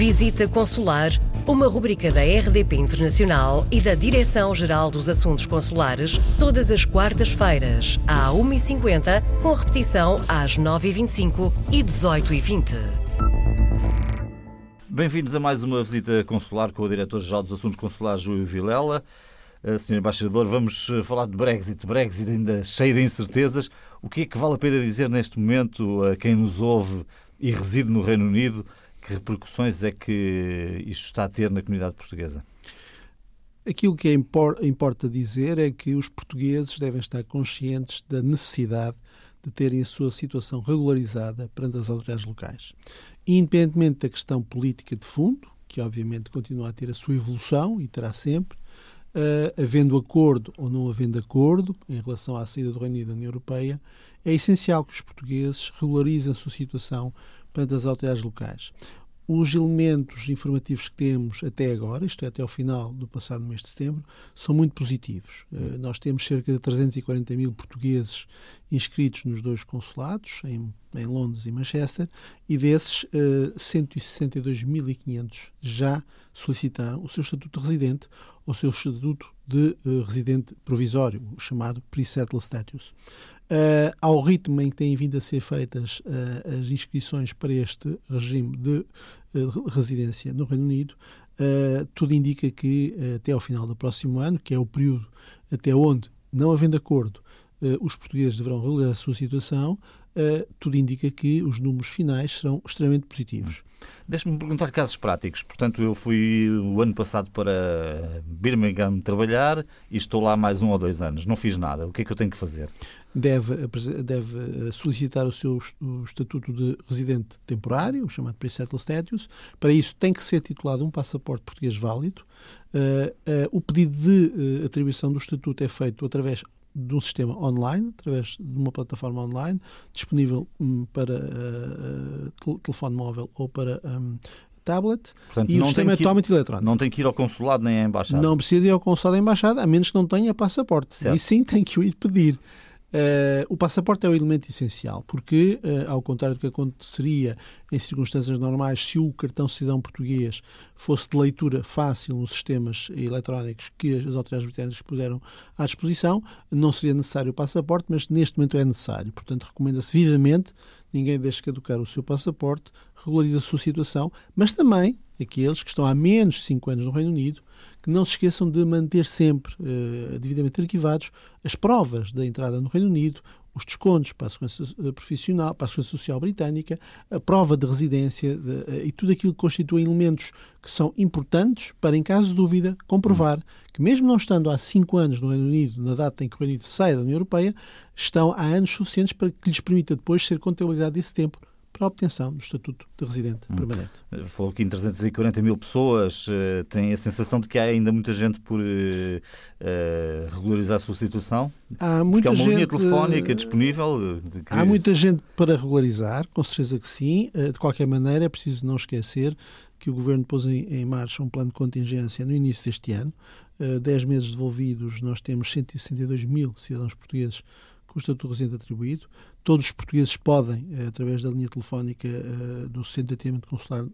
Visita Consular, uma rubrica da RDP Internacional e da Direção-Geral dos Assuntos Consulares, todas as quartas-feiras, à 1h50, com repetição às 9h25 e 18h20. Bem-vindos a mais uma visita consular com o Diretor-Geral dos Assuntos Consulares, Júlio Vilela. Uh, Senhor Embaixador, vamos uh, falar de Brexit. Brexit ainda cheio de incertezas. O que é que vale a pena dizer neste momento a quem nos ouve e reside no Reino Unido que repercussões é que isto está a ter na comunidade portuguesa? Aquilo que é importa dizer é que os portugueses devem estar conscientes da necessidade de terem a sua situação regularizada perante as autoridades locais. Independentemente da questão política de fundo, que obviamente continua a ter a sua evolução e terá sempre, uh, havendo acordo ou não havendo acordo em relação à saída do Reino Unido da União Europeia, é essencial que os portugueses regularizem a sua situação perante as autoridades locais. Os elementos informativos que temos até agora, isto é, até ao final do passado mês de setembro, são muito positivos. Uh, nós temos cerca de 340 mil portugueses inscritos nos dois consulados, em, em Londres e Manchester, e desses, uh, 162.500 já solicitaram o seu estatuto de residente ou o seu estatuto de uh, residente provisório, o chamado pre-settled status. Uh, ao ritmo em que têm vindo a ser feitas uh, as inscrições para este regime de uh, residência no Reino Unido, tudo indica que até ao final do próximo ano, que é o período até onde, não havendo acordo, os portugueses deverão regularizar a sua situação, tudo indica que os números finais serão extremamente positivos. Deixe-me perguntar casos práticos. Portanto, eu fui o ano passado para Birmingham trabalhar e estou lá mais um ou dois anos. Não fiz nada. O que é que eu tenho que fazer? Deve, deve solicitar o seu o estatuto de residente temporário, o chamado pre-settled status. Para isso tem que ser titulado um passaporte português válido. Uh, uh, o pedido de uh, atribuição do estatuto é feito através de um sistema online, através de uma plataforma online, disponível um, para uh, telefone móvel ou para um, tablet, Portanto, e o sistema é totalmente eletrónico. Não tem que ir ao consulado nem à embaixada? Não precisa ir ao consulado nem à embaixada, a menos que não tenha passaporte. Certo. E sim tem que o ir pedir. Uh, o passaporte é o elemento essencial, porque, uh, ao contrário do que aconteceria em circunstâncias normais, se o cartão cidadão português fosse de leitura fácil nos sistemas eletrónicos que as autoridades britânicas puderam à disposição, não seria necessário o passaporte, mas neste momento é necessário. Portanto, recomenda-se vivamente ninguém deixe caducar o seu passaporte, regularize a sua situação, mas também aqueles que estão há menos de 5 anos no Reino Unido que não se esqueçam de manter sempre, uh, devidamente arquivados, as provas da entrada no Reino Unido, os descontos para a segurança eh, profissional, para a segurança social britânica, a prova de residência de, uh, e tudo aquilo que constitui elementos que são importantes para, em caso de dúvida, comprovar que, mesmo não estando há cinco anos no Reino Unido, na data em que o Reino Unido sai da União Europeia, estão há anos suficientes para que lhes permita depois ser contabilizado esse tempo para a obtenção do estatuto de residente hum. permanente. Falou que em 340 mil pessoas uh, tem a sensação de que há ainda muita gente por uh, regularizar a sua situação? Há muita Porque há uma gente, linha telefónica disponível? Que... Há muita gente para regularizar, com certeza que sim. de qualquer maneira, é preciso não esquecer que o Governo pôs em, em marcha um plano de contingência no início deste ano. Dez meses devolvidos, nós temos 162 mil cidadãos portugueses com o Estatuto de Residente atribuído. Todos os portugueses podem, eh, através da linha telefónica eh, do Centro de Atendimento Consular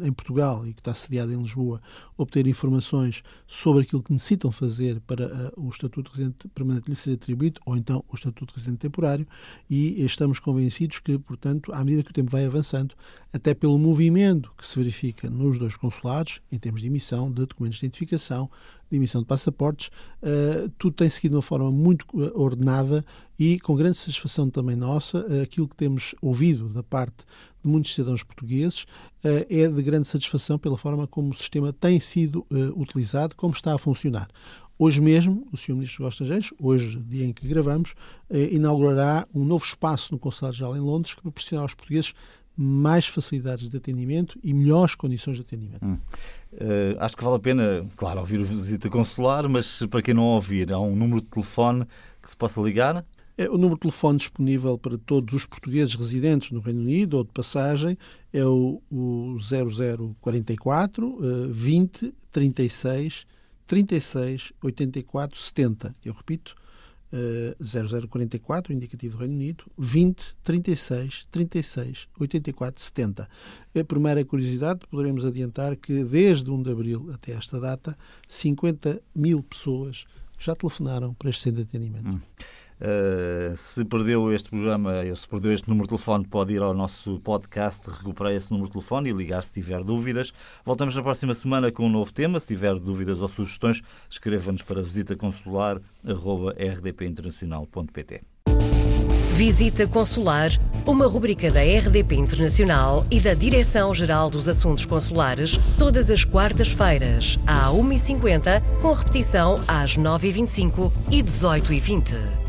em Portugal e que está sediado em Lisboa, obter informações sobre aquilo que necessitam fazer para eh, o Estatuto de Residente Permanente lhe ser atribuído ou então o Estatuto de Residente Temporário e estamos convencidos que, portanto, à medida que o tempo vai avançando, até pelo movimento que se verifica nos dois consulados, em termos de emissão de documentos de identificação, de emissão de passaportes, tudo tem seguido de uma forma muito ordenada e com grande satisfação também nossa, eh, aquilo que temos ouvido da parte de muitos cidadãos portugueses eh, é de grande satisfação pela forma como o sistema tem sido eh, utilizado, como está a funcionar. Hoje mesmo, o Sr. Ministro dos Estrangeiros, hoje, dia em que gravamos, inaugurará um novo espaço no Consulado-Geral em Londres que proporcionará aos portugueses mais facilidades de atendimento e melhores condições de atendimento. Hum. Uh, acho que vale a pena, claro, ouvir o visita consular, mas para quem não ouvir, há um número de telefone que se possa ligar? É, o número de telefone disponível para todos os portugueses residentes no Reino Unido ou de passagem é o, o 0044 uh, 20 36 36 84 70. Eu repito, 0044, o indicativo do Reino Unido, 20 36 36 84 70. A primeira curiosidade, poderemos adiantar que desde 1 de abril até esta data, 50 mil pessoas já telefonaram para este centro de atendimento. Hum. Uh, se perdeu este programa, se perdeu este número de telefone, pode ir ao nosso podcast, recuperar esse número de telefone e ligar se tiver dúvidas. Voltamos na próxima semana com um novo tema. Se tiver dúvidas ou sugestões, escreva-nos para visitaconsular.rdpinternacional.pt. Visita Consular, uma rubrica da RDP Internacional e da Direção-Geral dos Assuntos Consulares, todas as quartas-feiras, à 1h50, com repetição às 9h25 e 18h20.